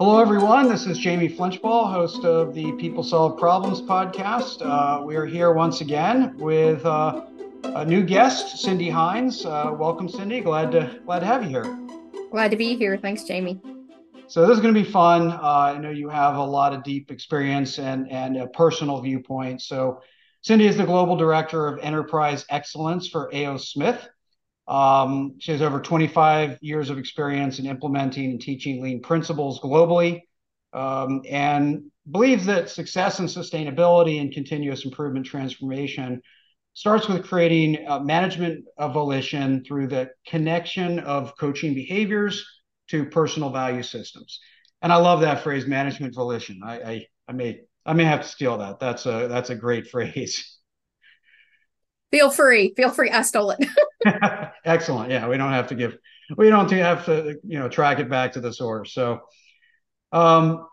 Hello, everyone. This is Jamie Flinchbaugh, host of the People Solve Problems podcast. Uh, we are here once again with uh, a new guest, Cindy Hinds. Uh, welcome, Cindy. Glad to glad to have you here. Glad to be here. Thanks, Jamie. So this is going to be fun. Uh, I know you have a lot of deep experience and and a personal viewpoint. So Cindy is the global director of enterprise excellence for A.O. Smith. Um, she has over 25 years of experience in implementing and teaching lean principles globally um, and believes that success and sustainability and continuous improvement transformation starts with creating management of volition through the connection of coaching behaviors to personal value systems. And I love that phrase, management volition. I, I, I may I may have to steal that. That's a that's a great phrase. Feel free. Feel free. I stole it. Excellent. Yeah, we don't have to give. We don't have to, you know, track it back to the source. So, um,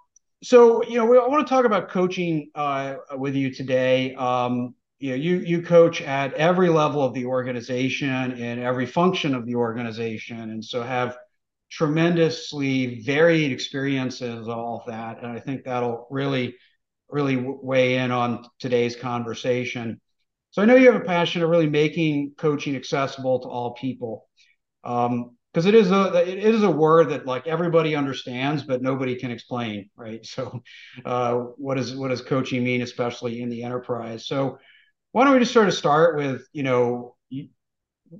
so you know, we, I want to talk about coaching uh, with you today. Um, you know, you you coach at every level of the organization and every function of the organization, and so have tremendously varied experiences, all of that, and I think that'll really, really weigh in on today's conversation. So I know you have a passion of really making coaching accessible to all people, because um, it is a it is a word that like everybody understands, but nobody can explain, right? So, uh, what is what does coaching mean, especially in the enterprise? So, why don't we just sort of start with you know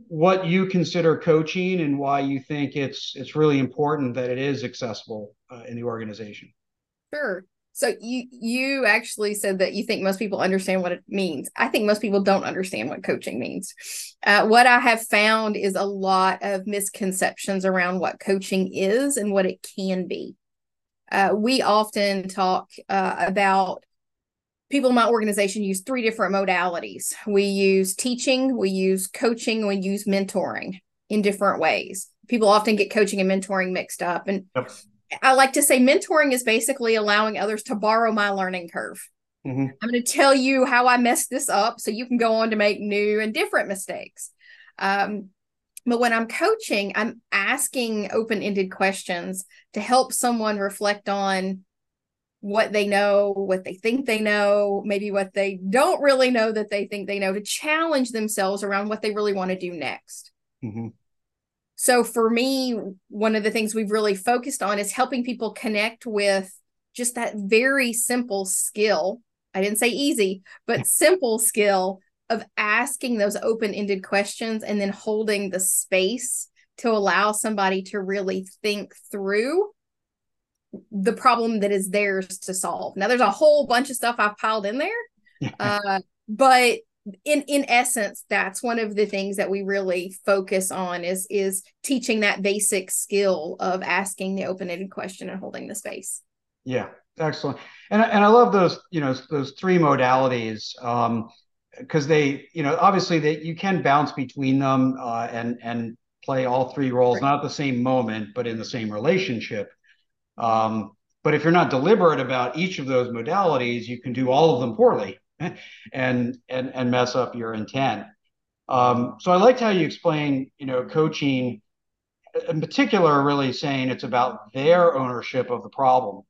what you consider coaching and why you think it's it's really important that it is accessible uh, in the organization. Sure. So you you actually said that you think most people understand what it means. I think most people don't understand what coaching means. Uh, what I have found is a lot of misconceptions around what coaching is and what it can be. Uh, we often talk uh, about people in my organization use three different modalities. We use teaching, we use coaching, we use mentoring in different ways. People often get coaching and mentoring mixed up, and yep I like to say mentoring is basically allowing others to borrow my learning curve. Mm-hmm. I'm going to tell you how I messed this up so you can go on to make new and different mistakes. Um, but when I'm coaching, I'm asking open ended questions to help someone reflect on what they know, what they think they know, maybe what they don't really know that they think they know, to challenge themselves around what they really want to do next. Mm-hmm. So for me, one of the things we've really focused on is helping people connect with just that very simple skill. I didn't say easy, but simple skill of asking those open ended questions and then holding the space to allow somebody to really think through the problem that is theirs to solve. Now, there's a whole bunch of stuff I've piled in there, uh, but in in essence that's one of the things that we really focus on is is teaching that basic skill of asking the open-ended question and holding the space. Yeah excellent. And, and i love those you know those three modalities um because they you know obviously that you can bounce between them uh, and and play all three roles right. not at the same moment but in the same relationship. Um but if you're not deliberate about each of those modalities you can do all of them poorly and and and mess up your intent. Um, so I liked how you explain, you know, coaching in particular, really saying it's about their ownership of the problem,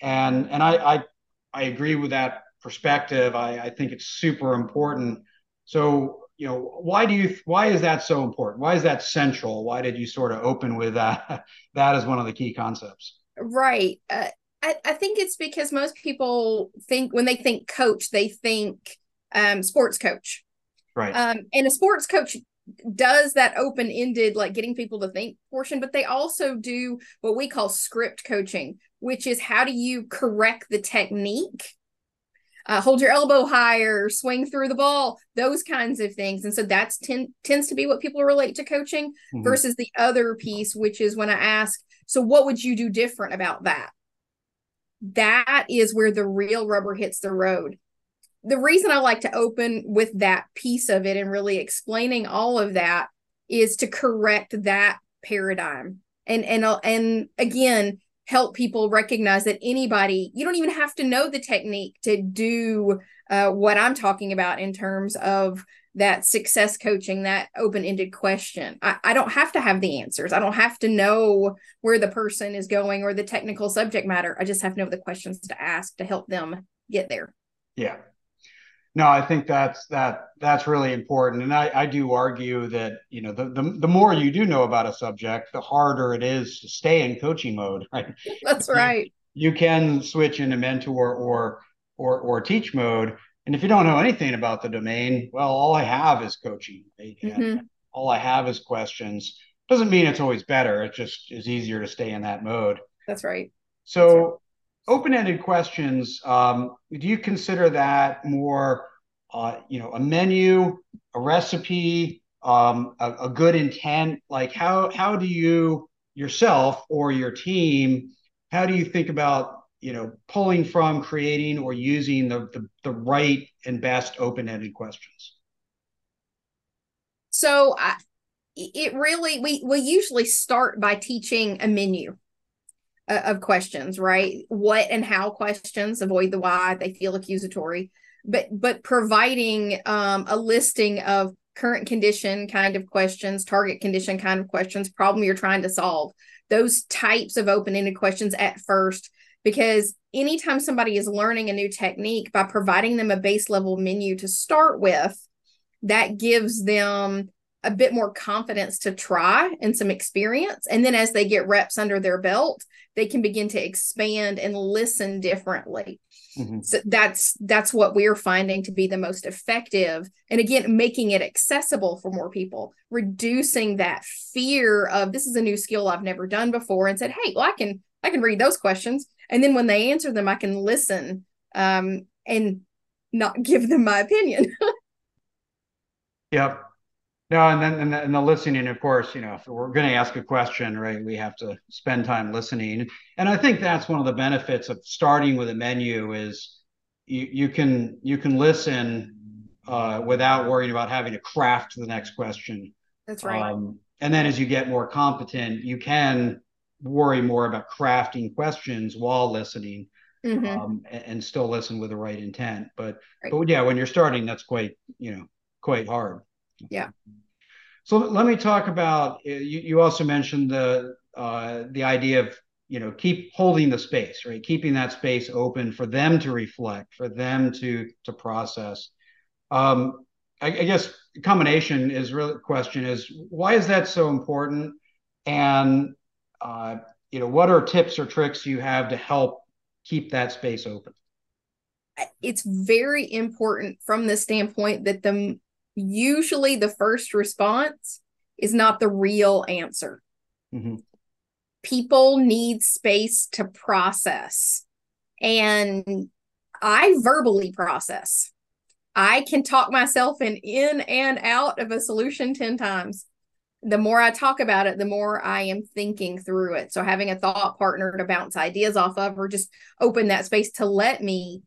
and and I I, I agree with that perspective. I, I think it's super important. So you know, why do you why is that so important? Why is that central? Why did you sort of open with that that as one of the key concepts? Right. Uh, I, I think it's because most people think when they think coach, they think um, sports coach. Right. Um, and a sports coach does that open ended, like getting people to think portion, but they also do what we call script coaching, which is how do you correct the technique? Uh, hold your elbow higher, swing through the ball, those kinds of things. And so that's ten, tends to be what people relate to coaching mm-hmm. versus the other piece, which is when I ask, so what would you do different about that? That is where the real rubber hits the road. The reason I like to open with that piece of it and really explaining all of that is to correct that paradigm. And and uh, and again, help people recognize that anybody you don't even have to know the technique to do uh, what i'm talking about in terms of that success coaching, that open ended question. I, I don't have to have the answers. I don't have to know where the person is going or the technical subject matter. I just have to know the questions to ask to help them get there. Yeah. No, I think that's that that's really important. And I, I do argue that, you know, the, the the more you do know about a subject, the harder it is to stay in coaching mode, right? That's right. You, you can switch into mentor or or or teach mode and if you don't know anything about the domain, well, all I have is coaching. Mm-hmm. All I have is questions. Doesn't mean it's always better. It just is easier to stay in that mode. That's right. So, right. open-ended questions. Um, do you consider that more, uh, you know, a menu, a recipe, um, a, a good intent? Like, how how do you yourself or your team? How do you think about you know pulling from creating or using the the, the right and best open-ended questions. So I, it really we we usually start by teaching a menu uh, of questions right? What and how questions avoid the why they feel accusatory but but providing um, a listing of current condition kind of questions target condition kind of questions problem you're trying to solve. Those types of open-ended questions at first because anytime somebody is learning a new technique by providing them a base level menu to start with that gives them a bit more confidence to try and some experience. And then as they get reps under their belt they can begin to expand and listen differently. Mm-hmm. so that's that's what we're finding to be the most effective. And again making it accessible for more people reducing that fear of this is a new skill i've never done before and said hey well i can i can read those questions. And then when they answer them i can listen um, and not give them my opinion. Yep. No and then and the, and the listening of course you know if we're going to ask a question right we have to spend time listening. And i think that's one of the benefits of starting with a menu is you, you can you can listen uh, without worrying about having to craft the next question. That's right. Um, and then as you get more competent you can worry more about crafting questions while listening mm-hmm. um, and, and, still listen with the right intent. But right. but yeah, when you're starting, that's quite you know quite hard. Yeah. So let me talk about uh, you. You also mentioned the uh, the idea of you know keep holding the space right keeping that space open for them to reflect for them to to process um i, I guess combination is really question is why is that so important and uh, you know, what are tips or tricks you have to help keep that space open? It's very important from the standpoint that the usually the first response is not the real answer. Mm-hmm. People need space to process. And I verbally process. I can talk myself in in and out of a solution 10 times the more I talk about it, the more I am thinking through it. So having a thought partner to bounce ideas off of, or just open that space to let me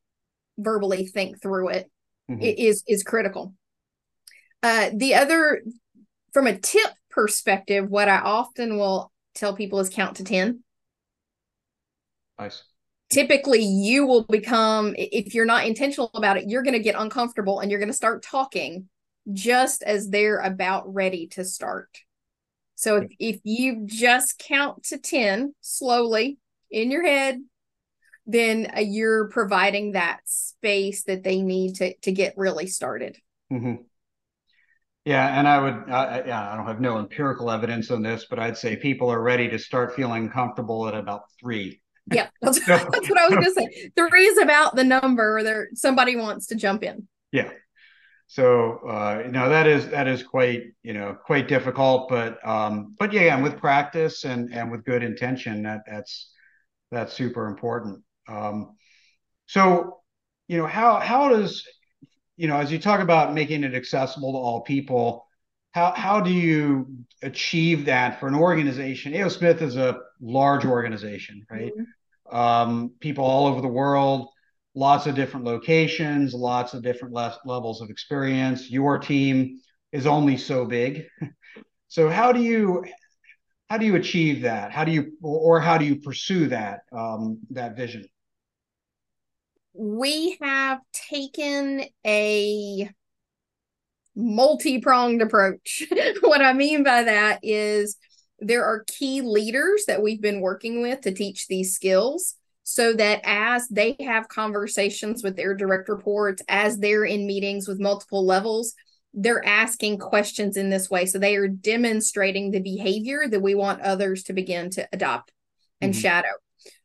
verbally think through it, mm-hmm. is is critical. Uh, the other, from a tip perspective, what I often will tell people is count to ten. Nice. Typically, you will become if you're not intentional about it, you're going to get uncomfortable and you're going to start talking just as they're about ready to start. So if, if you just count to 10 slowly in your head, then uh, you're providing that space that they need to, to get really started. Mm-hmm. Yeah, and I would, uh, yeah, I don't have no empirical evidence on this, but I'd say people are ready to start feeling comfortable at about three. Yeah, that's, that's what I was going to say. Three is about the number that somebody wants to jump in. Yeah, so uh, you know that is that is quite you know quite difficult, but um, but yeah, and with practice and and with good intention, that that's that's super important. Um, so you know how how does you know as you talk about making it accessible to all people, how how do you achieve that for an organization? A.O. Smith is a large organization, right? Mm-hmm. Um, people all over the world lots of different locations, lots of different le- levels of experience. Your team is only so big. so how do you how do you achieve that? How do you or how do you pursue that um, that vision? We have taken a multi-pronged approach. what I mean by that is there are key leaders that we've been working with to teach these skills so that as they have conversations with their direct reports, as they're in meetings with multiple levels, they're asking questions in this way. So they are demonstrating the behavior that we want others to begin to adopt and mm-hmm. shadow.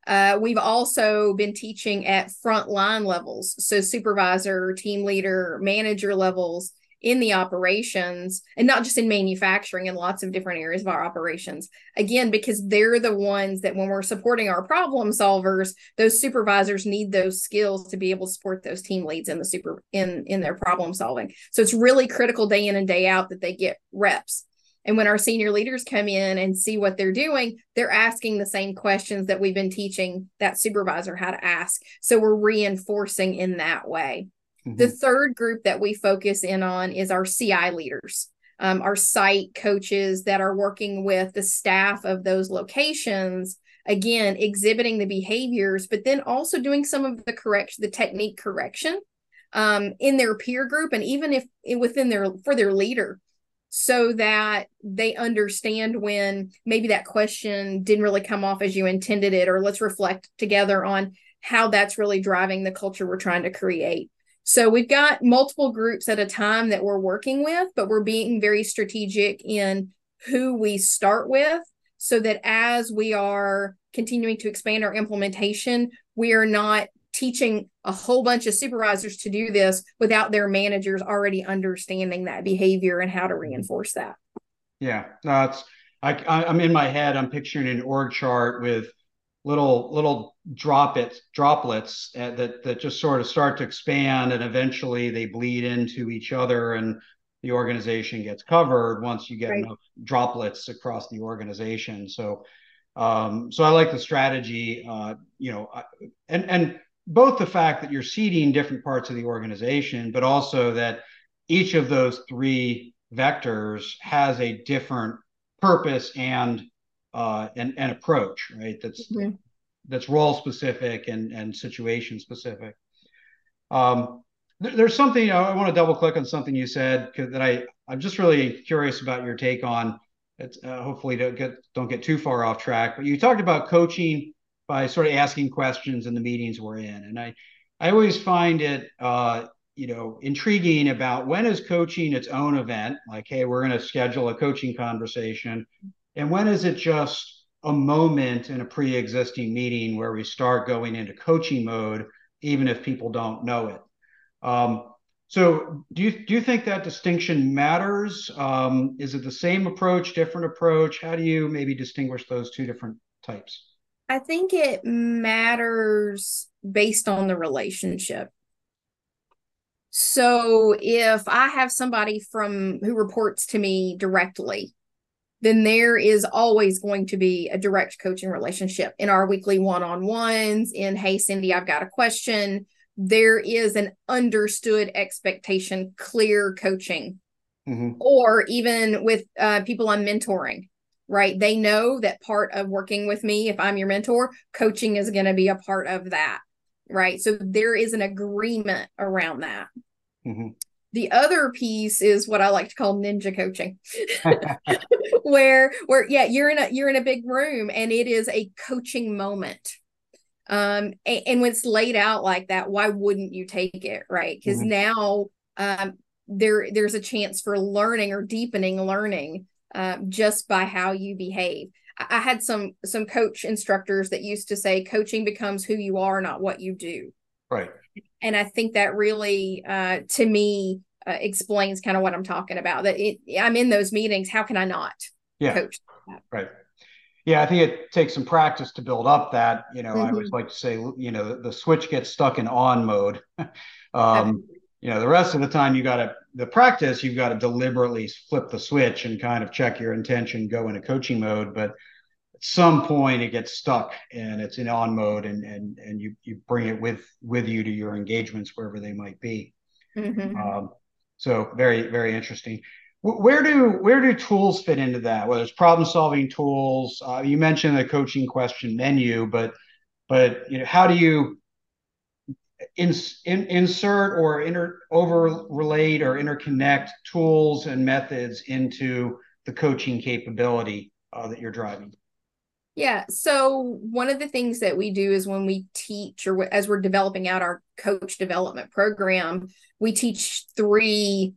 Uh, we've also been teaching at frontline levels, so supervisor, team leader, manager levels in the operations, and not just in manufacturing, in lots of different areas of our operations. Again, because they're the ones that when we're supporting our problem solvers, those supervisors need those skills to be able to support those team leads in the super in in their problem solving. So it's really critical day in and day out that they get reps and when our senior leaders come in and see what they're doing, they're asking the same questions that we've been teaching that supervisor how to ask. So we're reinforcing in that way. Mm-hmm. The third group that we focus in on is our CI leaders, um, our site coaches that are working with the staff of those locations. Again, exhibiting the behaviors, but then also doing some of the correction, the technique correction um, in their peer group, and even if within their for their leader so that they understand when maybe that question didn't really come off as you intended it, or let's reflect together on how that's really driving the culture we're trying to create. So we've got multiple groups at a time that we're working with, but we're being very strategic in who we start with so that as we are continuing to expand our implementation, we are not teaching a whole bunch of supervisors to do this without their managers already understanding that behavior and how to reinforce that. Yeah, it's I, I'm in my head. I'm picturing an org chart with little little droplets droplets uh, that that just sort of start to expand and eventually they bleed into each other and the organization gets covered once you get right. enough droplets across the organization. So um, so I like the strategy, uh, you know, and and both the fact that you're seeding different parts of the organization, but also that each of those three vectors has a different purpose and uh, and, and approach, right? That's mm-hmm. That's role specific and and situation specific. Um, there's something I want to double click on something you said that I I'm just really curious about your take on. It's uh, hopefully don't get don't get too far off track, but you talked about coaching by sort of asking questions in the meetings we're in. And I, I always find it, uh, you know, intriguing about when is coaching its own event, like, hey, we're going to schedule a coaching conversation, and when is it just a moment in a pre-existing meeting where we start going into coaching mode, even if people don't know it. Um, so, do you do you think that distinction matters? Um, is it the same approach, different approach? How do you maybe distinguish those two different types? I think it matters based on the relationship. So if I have somebody from who reports to me directly, then there is always going to be a direct coaching relationship in our weekly one-on-ones in hey Cindy I've got a question there is an understood expectation clear coaching mm-hmm. or even with uh, people I'm mentoring right? They know that part of working with me, if I'm your mentor, coaching is going to be a part of that, right? So there is an agreement around that. Mm-hmm. The other piece is what I like to call ninja coaching, where where yeah you're in a you're in a big room and it is a coaching moment um and, and, when it's laid out like that why wouldn't you take it right because mm-hmm. now um there there's a chance for learning or deepening learning uh, just by how you behave. I had some some coach instructors that used to say coaching becomes who you are, not what you do. Right. And I think that really, uh, to me, uh, explains kind of what I'm talking about. That it, I'm in those meetings. How can I not yeah. coach? That? Right. Yeah, I think it takes some practice to build up that. You know, mm-hmm. I always like to say, you know, the, switch gets stuck in on mode. um, you know the rest of the time you got to the practice you've got to deliberately flip the switch and kind of check your intention go into coaching mode but some point it gets stuck and it's in on mode and and and you you bring it with with you to your engagements wherever they might be mm-hmm. um, so very very interesting where do where do tools fit into that whether it's problem solving tools uh, you mentioned the coaching question menu but but you know how do you in, in, insert or inter, overlaid or interconnect tools and methods into the coaching capability uh, that you're driving? Yeah. So one of the things that we do is when we teach or as we're developing out our coach development program, we teach three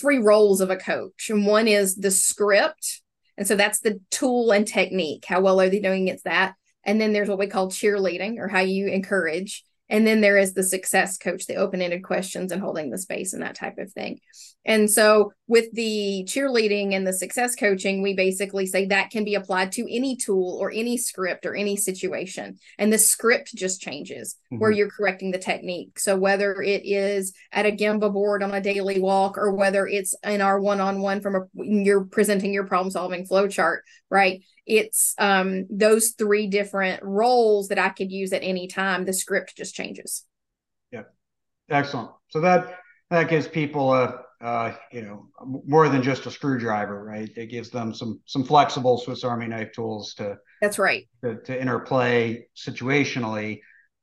three roles of a coach. And one is the script. And so that's the tool and technique. How well are they doing against that? And then there's what we call cheerleading or how you encourage. And then there is the success coach, the open ended questions and holding the space and that type of thing. And so with the cheerleading and the success coaching, we basically say that can be applied to any tool or any script or any situation. And the script just changes mm-hmm. where you're correcting the technique. So whether it is at a Gemba board on a daily walk or whether it's in our one on one from a, you're presenting your problem solving flow chart, right? It's um, those three different roles that I could use at any time. The script just changes. Yeah, excellent. So that that gives people a uh, you know more than just a screwdriver, right? It gives them some some flexible Swiss Army knife tools to. That's right. To, to interplay situationally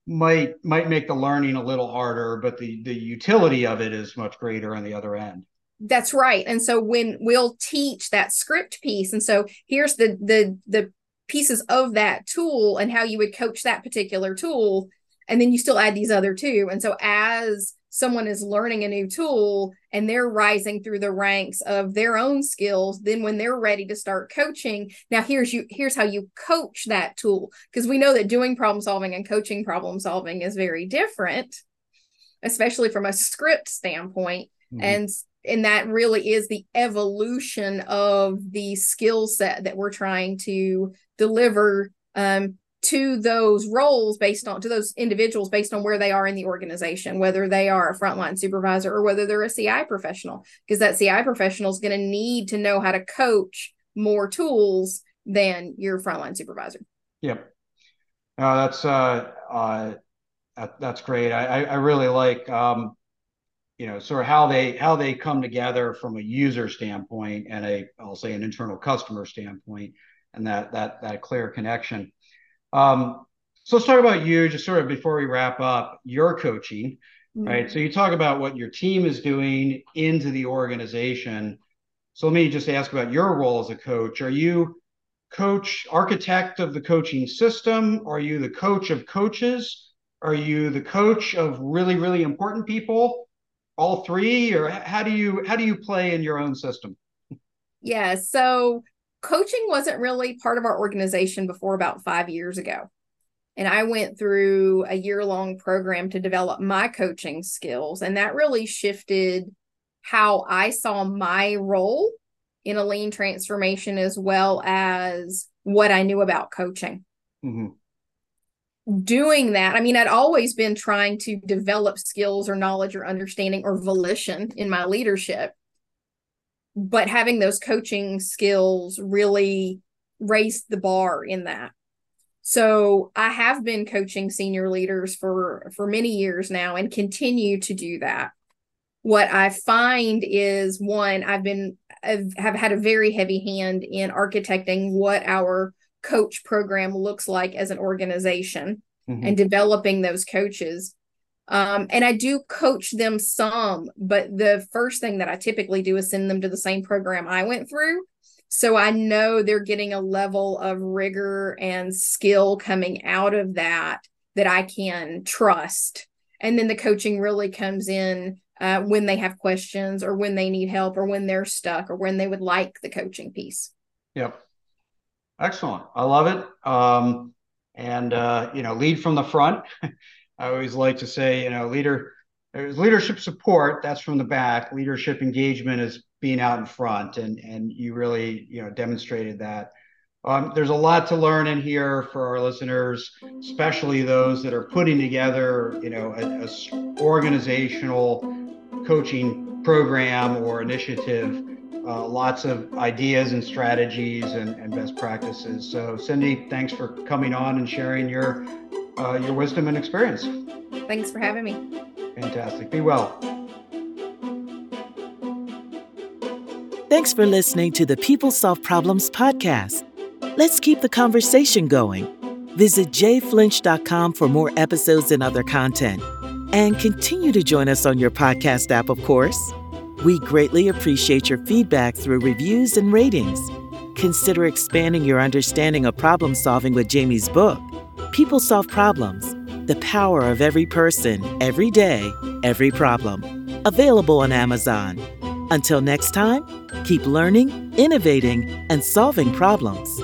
might might make the learning a little harder, but the the utility of it is much greater on the other end. That's right. And so when we'll teach that script piece, and so here's the the the pieces of that tool and how you would coach that particular tool, and then you still add these other two. And so as someone is learning a new tool and they're rising through the ranks of their own skills then when they're ready to start coaching now here's you here's how you coach that tool because we know that doing problem solving and coaching problem solving is very different especially from a script standpoint mm-hmm. and and that really is the evolution of the skill set that we're trying to deliver um, to those roles based on to those individuals based on where they are in the organization whether they are a frontline supervisor or whether they're a ci professional because that ci professional is going to need to know how to coach more tools than your frontline supervisor. Yep. No that's uh, uh that, that's great. I i really like um you know sort of how they how they come together from a user standpoint and a I'll say an internal customer standpoint and that that that clear connection. Um, so let's talk about you just sort of before we wrap up your coaching, mm-hmm. right? So you talk about what your team is doing into the organization. So let me just ask about your role as a coach. Are you coach architect of the coaching system? Are you the coach of coaches? Are you the coach of really really important people? All three or how do you how do you play in your own system? Yeah so coaching wasn't really part of our organization before about five years ago. And i went through a year long program to develop my coaching skills and that really shifted how i saw my role in a lean transformation as well as what i knew about coaching. Mm-hmm doing that, I mean, I'd always been trying to develop skills or knowledge or understanding or volition in my leadership. But having those coaching skills really raised the bar in that. So I have been coaching senior leaders for for many years now and continue to do that. What I find is one, I've been I've, have had a very heavy hand in architecting what our coach program looks like as an organization mm-hmm. and developing those coaches. Um, and I do coach them some, but the first thing that I typically do is send them to the same program I went through. So I know they're getting a level of rigor and skill coming out of that that I can trust. And then the coaching really comes in uh, when they have questions or when they need help or when they're stuck or when they would like the coaching piece. Yep. Excellent. I love it. Um, and uh, you know, lead from the front. I always like to say, you know, leader there's leadership support that's from the back. Leadership engagement is being out in front, and and you really you know demonstrated that. Um, there's a lot to learn in here for our listeners, especially those that are putting together, you know, a, a organizational coaching program or initiative uh, lots of ideas and strategies and, and, best practices. So, Cindy, thanks for coming on and sharing your uh, your wisdom and experience. Thanks for having me. Fantastic. Be well. Thanks for listening to the People Solve Problems podcast. Let's keep the conversation going. Visit jflinch.com for more episodes and other content And continue to join us on your podcast app, of course. We greatly appreciate your feedback through reviews and ratings. Consider expanding your understanding of problem solving with Jamie's book, People Solve Problems The Power of Every Person, Every Day, Every Problem. Available on Amazon. Until next time, keep learning, innovating, and solving problems.